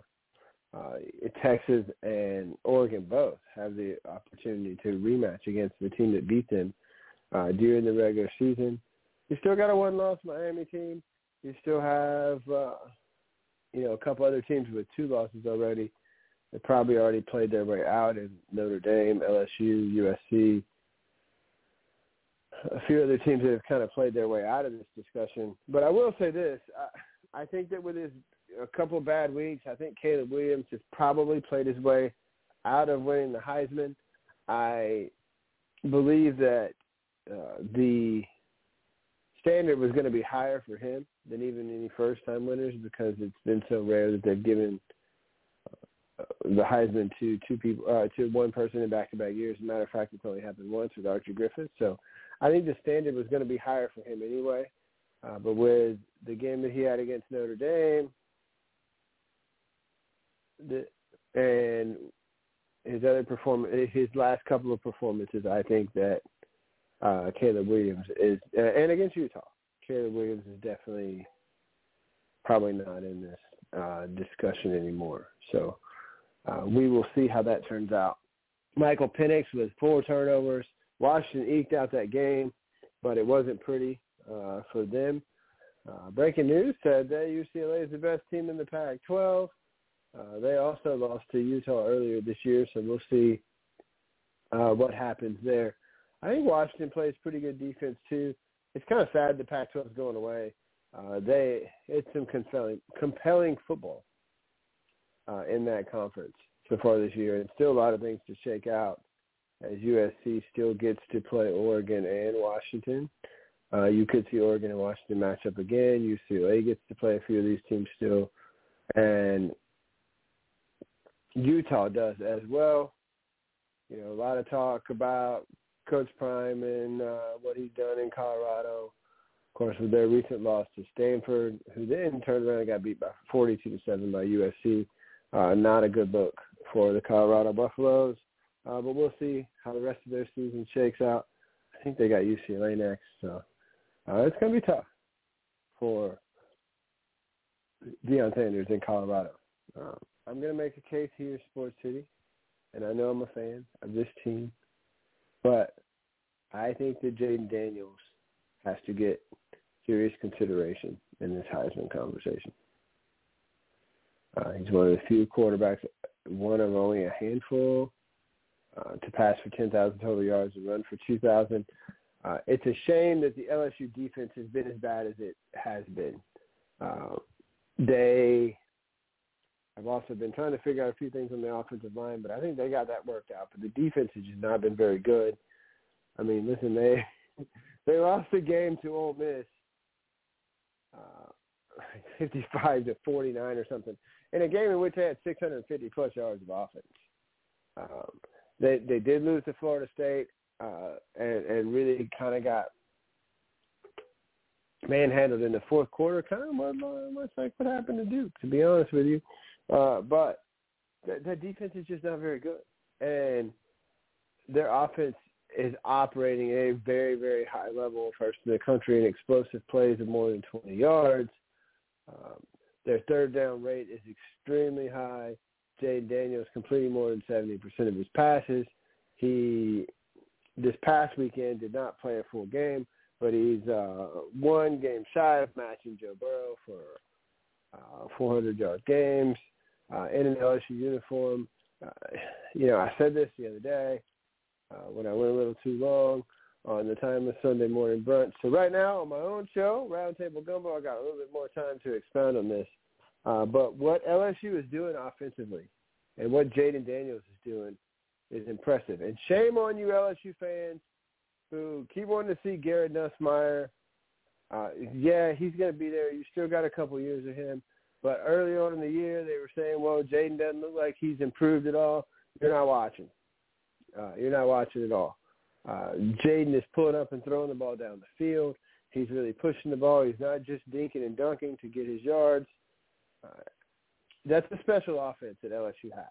Speaker 4: Uh, Texas and Oregon both have the opportunity to rematch against the team that beat them uh, during the regular season. You still got a one-loss Miami team. You still have uh, you know a couple other teams with two losses already. They probably already played their way out in Notre Dame, LSU, USC, a few other teams that have kind of played their way out of this discussion. But I will say this: I, I think that with his a couple of bad weeks, I think Caleb Williams has probably played his way out of winning the Heisman. I believe that uh, the standard was going to be higher for him than even any first-time winners because it's been so rare that they've given the Heisman to two people, uh, to one person in back-to-back years. As a matter of fact, it's only happened once with Archie Griffith. So I think the standard was going to be higher for him anyway. Uh, but with the game that he had against Notre Dame, the, and his other perform his last couple of performances, I think that uh, Caleb Williams is, uh, and against Utah, Caleb Williams is definitely probably not in this uh, discussion anymore. So uh, we will see how that turns out. Michael Penix with four turnovers, Washington eked out that game, but it wasn't pretty uh, for them. Uh, breaking news said that UCLA is the best team in the Pac-12. Uh, they also lost to Utah earlier this year, so we'll see uh, what happens there. I think Washington plays pretty good defense too. It's kind of sad the Pac-12 is going away. Uh, they it's some compelling compelling football uh, in that conference so far this year, and still a lot of things to shake out as USC still gets to play Oregon and Washington. Uh, you could see Oregon and Washington match up again. UCLA gets to play a few of these teams still, and Utah does as well. You know, a lot of talk about Coach Prime and uh, what he's done in Colorado. Of course, with their recent loss to Stanford, who then turned around and got beat by 42 to seven by USC. Uh, not a good look for the Colorado Buffaloes. Uh, but we'll see how the rest of their season shakes out. I think they got UCLA next, so uh, it's going to be tough for Deion Sanders in Colorado. Um, I'm going to make a case here, Sports City, and I know I'm a fan of this team, but I think that Jayden Daniels has to get serious consideration in this Heisman conversation. Uh, he's one of the few quarterbacks, one of only a handful uh, to pass for 10,000 total yards and run for 2,000. Uh, it's a shame that the LSU defense has been as bad as it has been. Uh, they have also been trying to figure out a few things on the offensive line, but I think they got that worked out. But the defense has just not been very good. I mean, listen, they they lost the game to Ole Miss, uh, 55 to 49 or something, in a game in which they had 650 plus yards of offense. Um, they they did lose to Florida State uh, and and really kind of got manhandled in the fourth quarter, kind of much, like what happened to Duke, to be honest with you. Uh, but the, the defense is just not very good, and their offense is operating at a very, very high level, first in the country in explosive plays of more than 20 yards. Um, their third down rate is extremely high. Jayden Daniels completing more than 70% of his passes. He, this past weekend, did not play a full game, but he's uh, one game shy of matching Joe Burrow for uh, 400-yard games uh, in an LSU uniform. Uh, you know, I said this the other day uh, when I went a little too long on the time of Sunday morning brunch. So right now on my own show, Roundtable Gumbo, I got a little bit more time to expound on this. Uh, but what LSU is doing offensively and what Jayden Daniels is doing is impressive. And shame on you LSU fans who keep wanting to see Garrett Nussmeier. Uh, yeah, he's going to be there. You still got a couple years of him. But early on in the year, they were saying, well, Jayden doesn't look like he's improved at all. You're not watching. Uh, you're not watching at all. Uh, Jayden is pulling up and throwing the ball down the field. He's really pushing the ball. He's not just dinking and dunking to get his yards. Uh, that's a special offense that LSU has.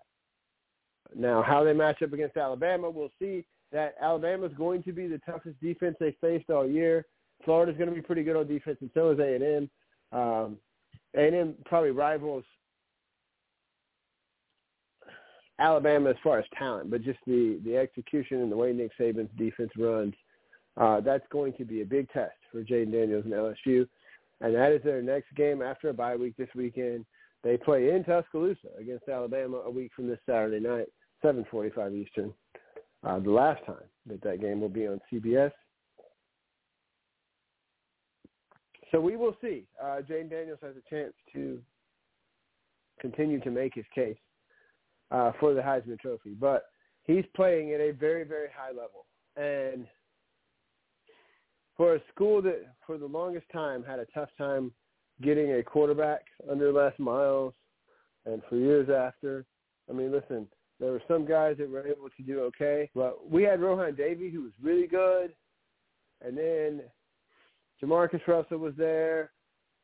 Speaker 4: Now, how they match up against Alabama, we'll see that Alabama is going to be the toughest defense they faced all year. Florida's going to be pretty good on defense, and so is A&M. Um, A&M probably rivals Alabama as far as talent, but just the the execution and the way Nick Saban's defense runs, uh, that's going to be a big test for Jayden Daniels and LSU. And that is their next game after a bye week this weekend. They play in Tuscaloosa against Alabama a week from this Saturday night, 7:45 Eastern. Uh, the last time that that game will be on CBS. So we will see. Uh, Jayden Daniels has a chance to continue to make his case uh, for the Heisman Trophy, but he's playing at a very, very high level. And for a school that, for the longest time, had a tough time getting a quarterback under Les Miles, and for years after, I mean, listen, there were some guys that were able to do okay, but we had Rohan Davey who was really good, and then Jamarcus Russell was there.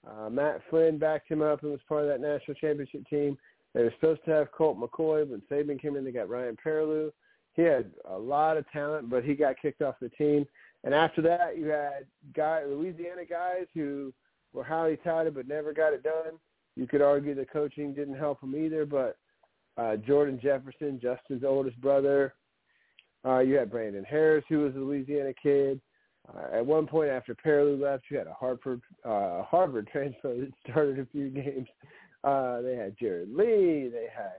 Speaker 4: Uh, Matt Flynn backed him up and was part of that national championship team. They were supposed to have Colt McCoy, but Saban came in. They got Ryan Perrilloux. He had a lot of talent, but he got kicked off the team. And after that, you had guy Louisiana guys who were highly touted but never got it done. You could argue the coaching didn't help them either, but uh, Jordan Jefferson, Justin's oldest brother. Uh, you had Brandon Harris, who was a Louisiana kid. Uh, at one point after Perrilloux left, you had a Harvard uh, Harvard transfer that started a few games. Uh, they had Jarrett Lee. They had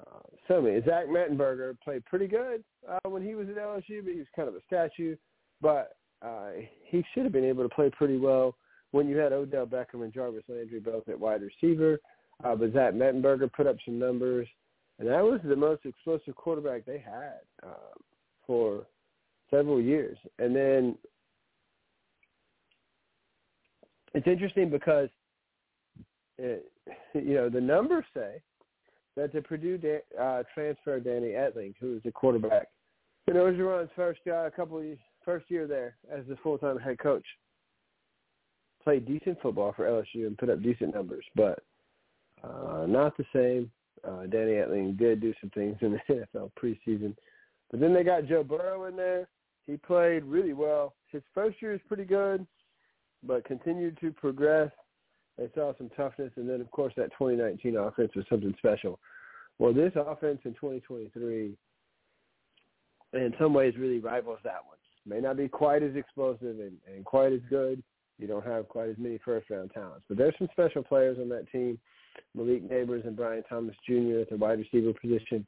Speaker 4: uh, so many. Zach Mettenberger played pretty good uh, when he was at LSU, but he was kind of a statue. But uh, he should have been able to play pretty well when you had Odell Beckham and Jarvis Landry both at wide receiver. Uh, but Zach Mettenberger put up some numbers, and that was the most explosive quarterback they had uh, for several years. And then it's interesting because it, you know the numbers say that the Purdue uh, transfer Danny Etling, who is the quarterback, you know, Orgeron's first uh, couple of, first year there as the full time head coach, played decent football for LSU and put up decent numbers, but uh, not the same. Uh, Danny Etling did do some things in the NFL preseason, but then they got Joe Burrow in there. He played really well. His first year is pretty good, but continued to progress. They saw some toughness, and then of course that 2019 offense was something special. Well, this offense in 2023, in some ways, really rivals that one. May not be quite as explosive and, and quite as good. You don't have quite as many first-round talents, but there's some special players on that team. Malik Nabers and Brian Thomas Jr. at the wide receiver position.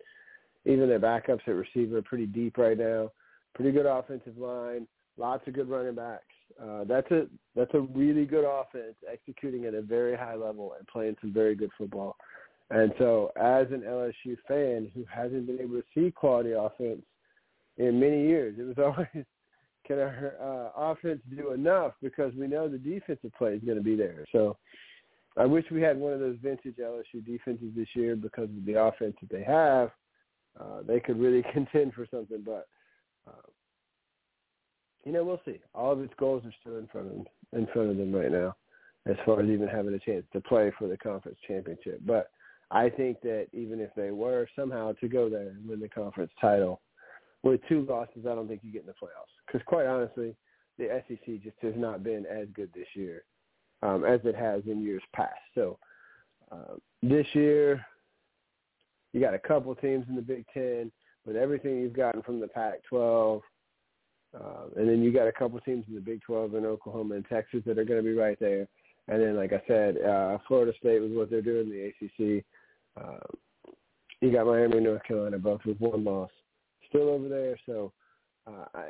Speaker 4: Even their backups at receiver are pretty deep right now. Pretty good offensive line. Lots of good running backs. Uh, that's a that's a really good offense, executing at a very high level and playing some very good football. And so, as an LSU fan who hasn't been able to see quality offense in many years, it was always can our uh, offense do enough because we know the defensive play is going to be there. So, I wish we had one of those vintage LSU defenses this year because of the offense that they have. Uh, they could really contend for something, but uh, you know, we'll see. All of its goals are still in front of them, in front of them right now, as far as even having a chance to play for the conference championship. But I think that even if they were somehow to go there and win the conference title, with two losses, I don't think you get in the playoffs. Because quite honestly, the SEC just has not been as good this year um, as it has in years past. So uh, this year, you got a couple teams in the Big Ten with everything you've gotten from the Pac-12 uh, and then you got a couple teams in the Big 12 in Oklahoma and Texas that are going to be right there. And then, like I said, uh, Florida State was what they're doing in the ACC. Uh, you got Miami and North Carolina both with one loss still over there. So, uh, I,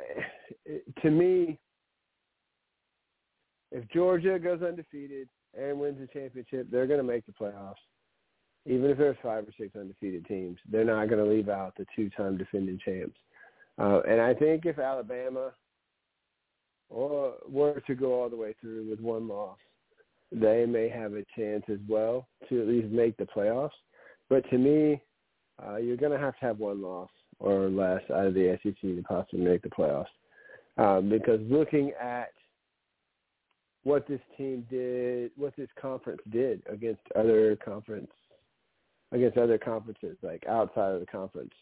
Speaker 4: it, to me, if Georgia goes undefeated and wins the championship, they're going to make the playoffs. even if there's five or six undefeated teams, they're not going to leave out the two-time defending champs. Uh, and I think if Alabama or were to go all the way through with one loss, they may have a chance as well to at least make the playoffs. But to me, uh, you're going to have to have one loss or less out of the SEC to possibly make the playoffs. Um, because looking at what this team did, what this conference did against other conference, against other conferences, like outside of the conference,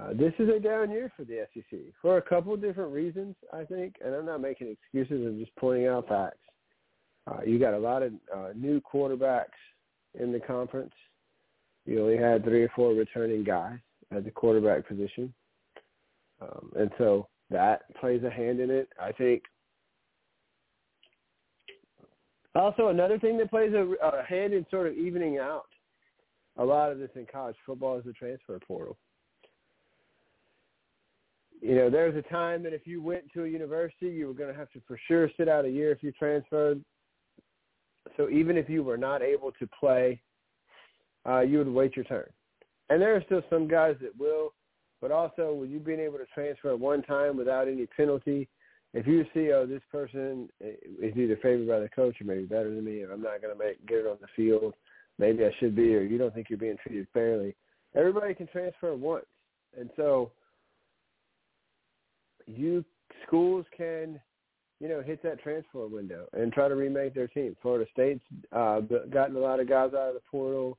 Speaker 4: uh, this is a down year for the SEC for a couple of different reasons, I think. And I'm not making excuses; I'm just pointing out facts. Uh, you got a lot of uh, new quarterbacks in the conference. You only had three or four returning guys at the quarterback position, um, and so that plays a hand in it. I think. Also, another thing that plays a, a hand in sort of evening out a lot of this in college football is the transfer portal you know, there was a time that if you went to a university, you were going to have to for sure sit out a year if you transferred. So even if you were not able to play, uh, you would wait your turn. And there are still some guys that will, but also with you being able to transfer at one time without any penalty, if you see, oh, this person is either favored by the coach or maybe better than me, or I'm not going to make get it on the field, maybe I should be, or you don't think you're being treated fairly, everybody can transfer once. And so you schools can, you know, hit that transfer window and try to remake their team. Florida State's uh, gotten a lot of guys out of the portal.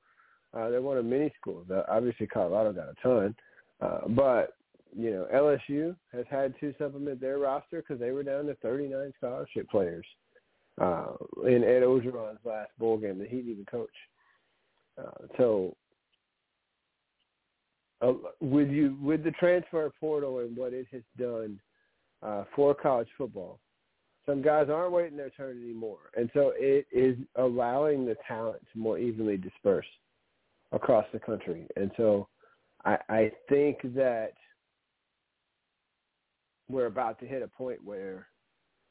Speaker 4: Uh, they're one of many schools. Uh, obviously, Colorado got a ton, uh, but you know, LSU has had to supplement their roster because they were down to 39 scholarship players uh, in Ed Orgeron's last bowl game that he didn't even coach. Uh, so uh, with you with the transfer portal and what it has done uh, for college football, some guys aren't waiting their turn anymore, and so it is allowing the talent to more evenly disperse across the country. And so, I, I think that we're about to hit a point where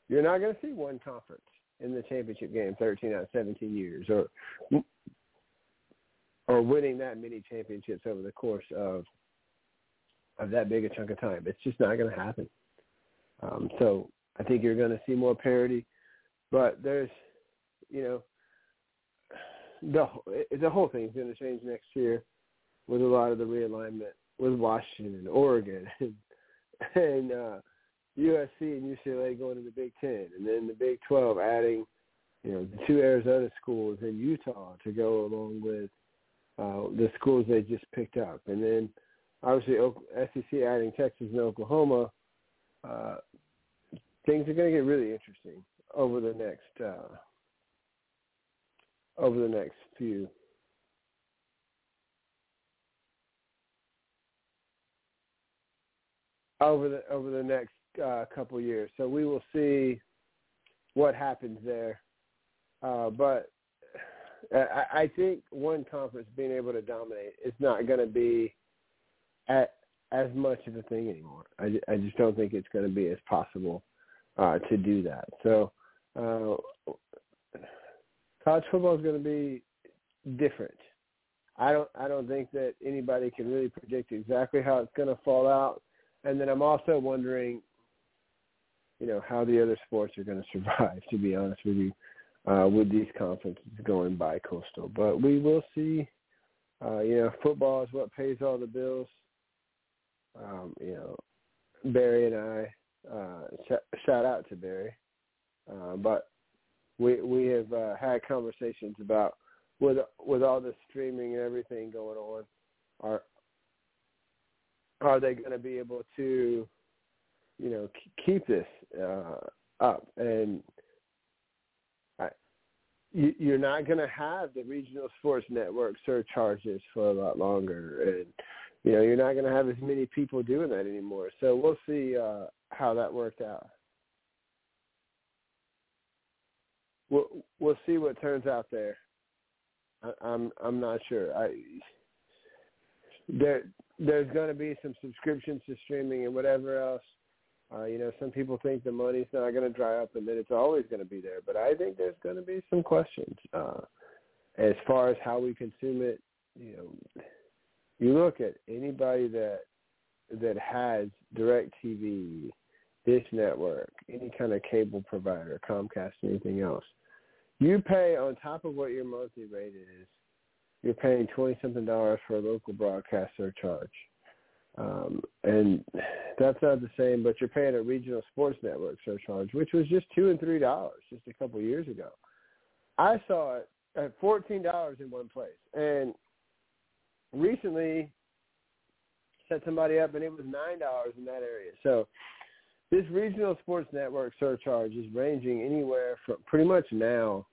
Speaker 4: you're not going to see one conference in the championship game 13 out of 17 years, or or winning that many championships over the course of of that big a chunk of time. It's just not going to happen. Um, so I think you're going to see more parity, but there's, you know, the the whole thing is going to change next year with a lot of the realignment with Washington and Oregon and, and uh, USC and UCLA going to the Big Ten, and then the Big Twelve adding, you know, the two Arizona schools in Utah to go along with uh, the schools they just picked up, and then obviously SEC adding Texas and Oklahoma. Uh, things are going to get really interesting over the next uh, over the next few over the over the next uh, couple years. So we will see what happens there. Uh, but I, I think one conference being able to dominate is not going to be at, as much of a thing anymore. I, I just don't think it's going to be as possible uh, to do that. So uh, college football is going to be different. I don't I don't think that anybody can really predict exactly how it's going to fall out. And then I'm also wondering, you know, how the other sports are going to survive. To be honest with you, uh, with these conferences going by coastal, but we will see. Uh, you know, football is what pays all the bills. Um, you know, Barry and I, uh, sh- shout out to Barry, uh, but we we have uh, had conversations about with with all the streaming and everything going on, are are they going to be able to, you know, keep this uh, up? And you're not going to have the regional sports network surcharges for a lot longer, and you know, you're not going to have as many people doing that anymore. So we'll see uh, how that worked out. We'll we'll see what turns out there. I, I'm I'm not sure. I there there's going to be some subscriptions to streaming and whatever else. Uh, you know, some people think the money's not going to dry up and that it's always going to be there, but I think there's going to be some questions uh, as far as how we consume it you know, you look at anybody that that has direct TV, Dish Network, any kind of cable provider, Comcast, anything else, you pay on top of what your monthly rate is, you're paying twenty something dollars for a local broadcast surcharge. Um, and that's not the same, but you're paying a regional sports network surcharge, which was just two and three dollars just a couple years ago. I saw it at fourteen dollars in one place, and recently set somebody up, and it was nine dollars in that area. So this regional sports network surcharge is ranging anywhere from pretty much now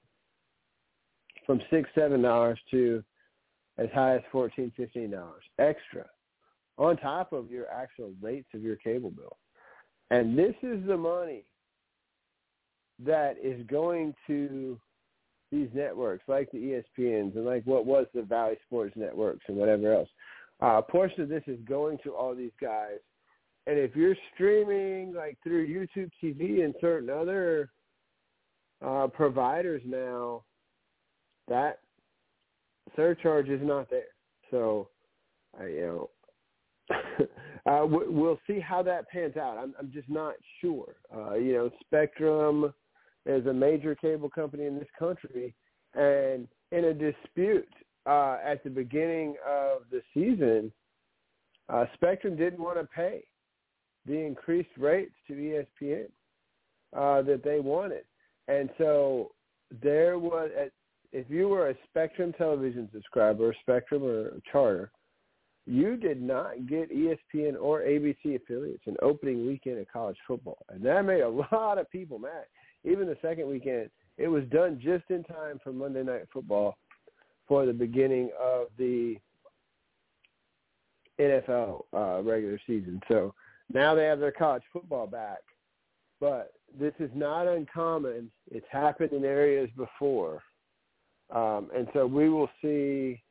Speaker 4: from six seven dollars to as high as fourteen fifteen dollars extra on top of your actual rates of your cable bill. And this is the money that is going to these networks like the ESPNs and like what was the Bally Sports Networks and whatever else. Uh, a portion of this is going to all these guys. And if you're streaming like through YouTube TV and certain other uh, providers now, that surcharge is not there. So, uh, you know, uh, we'll see how that pans out. I'm, I'm just not sure. Uh, you know, Spectrum is a major cable company in this country, and in a dispute uh, at the beginning of the season, uh, Spectrum didn't want to pay the increased rates to ESPN uh, that they wanted, and so there was. If you were a Spectrum television subscriber, Spectrum or Charter, you did not get ESPN or ABC affiliates in opening weekend of college football. And that made a lot of people mad. Even the second weekend, it was done just in time for Monday Night Football for the beginning of the NFL uh, regular season. So now they have their college football back. But this is not uncommon. It's happened in areas before. Um, and so we will see,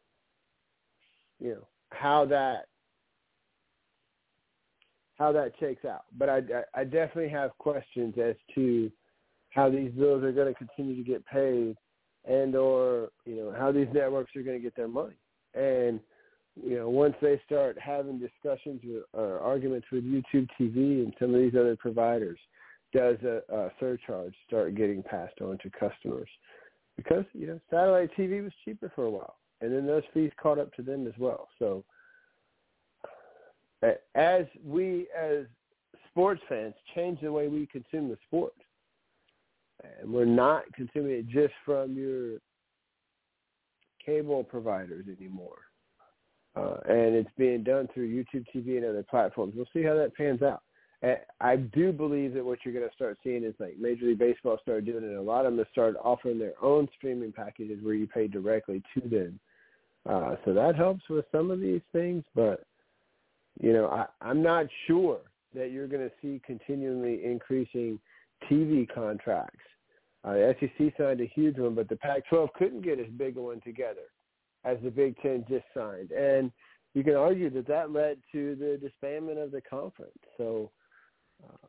Speaker 4: you know, how that how that shakes out. But I, I definitely have questions as to how these bills are going to continue to get paid, and or you know how these networks are going to get their money. And you know once they start having discussions with, or arguments with YouTube TV and some of these other providers, does a, a surcharge start getting passed on to customers? Because you know satellite TV was cheaper for a while and then those fees caught up to them as well. So as we as sports fans change the way we consume the sport, and we're not consuming it just from your cable providers anymore. Uh, and it's being done through YouTube TV and other platforms. We'll see how that pans out. I do believe that what you're going to start seeing is like Major League Baseball started doing it. A lot of them have started offering their own streaming packages where you pay directly to them uh, so that helps with some of these things, but you know, I, I'm not sure that you're going to see continually increasing TV contracts. Uh, the SEC signed a huge one, but the Pac-12 couldn't get as big a one together as the Big Ten just signed, and you can argue that that led to the disbandment of the conference. So uh,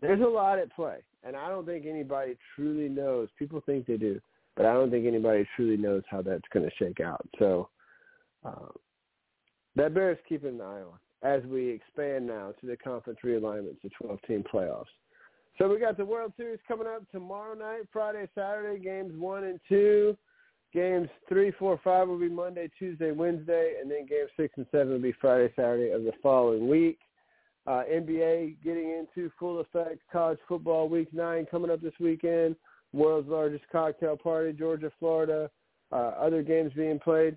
Speaker 4: there's a lot at play, and I don't think anybody truly knows. People think they do but I don't think anybody truly knows how that's going to shake out. So uh, that bears keeping an eye on as we expand now to the conference realignments, the 12-team playoffs. So we got the World Series coming up tomorrow night, Friday, Saturday, games one and two. Games three, four, five will be Monday, Tuesday, Wednesday, and then games six and seven will be Friday, Saturday of the following week. Uh, NBA getting into full effect. College football week nine coming up this weekend world's largest cocktail party, Georgia, Florida, uh, other games being played.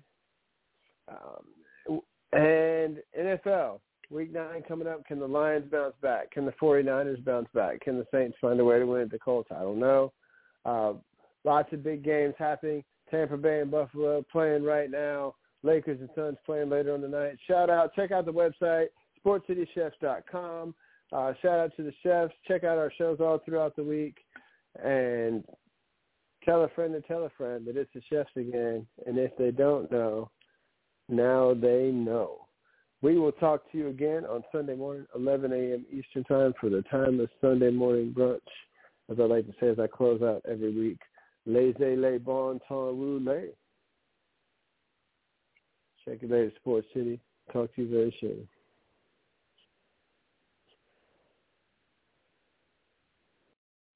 Speaker 4: Um, and NFL, week nine coming up. Can the Lions bounce back? Can the 49ers bounce back? Can the Saints find a way to win at the Colts? I don't know. Uh, lots of big games happening. Tampa Bay and Buffalo playing right now. Lakers and Suns playing later on tonight. Shout out. Check out the website, sportscitychefs.com. Uh, shout out to the chefs. Check out our shows all throughout the week and tell a friend to tell a friend that it's the chefs again. And if they don't know, now they know. We will talk to you again on Sunday morning, 11 a.m. Eastern Time for the timeless Sunday morning brunch. As I like to say as I close out every week, laissez les bon temps rouler. Check it out, Sports City. Talk to you very soon.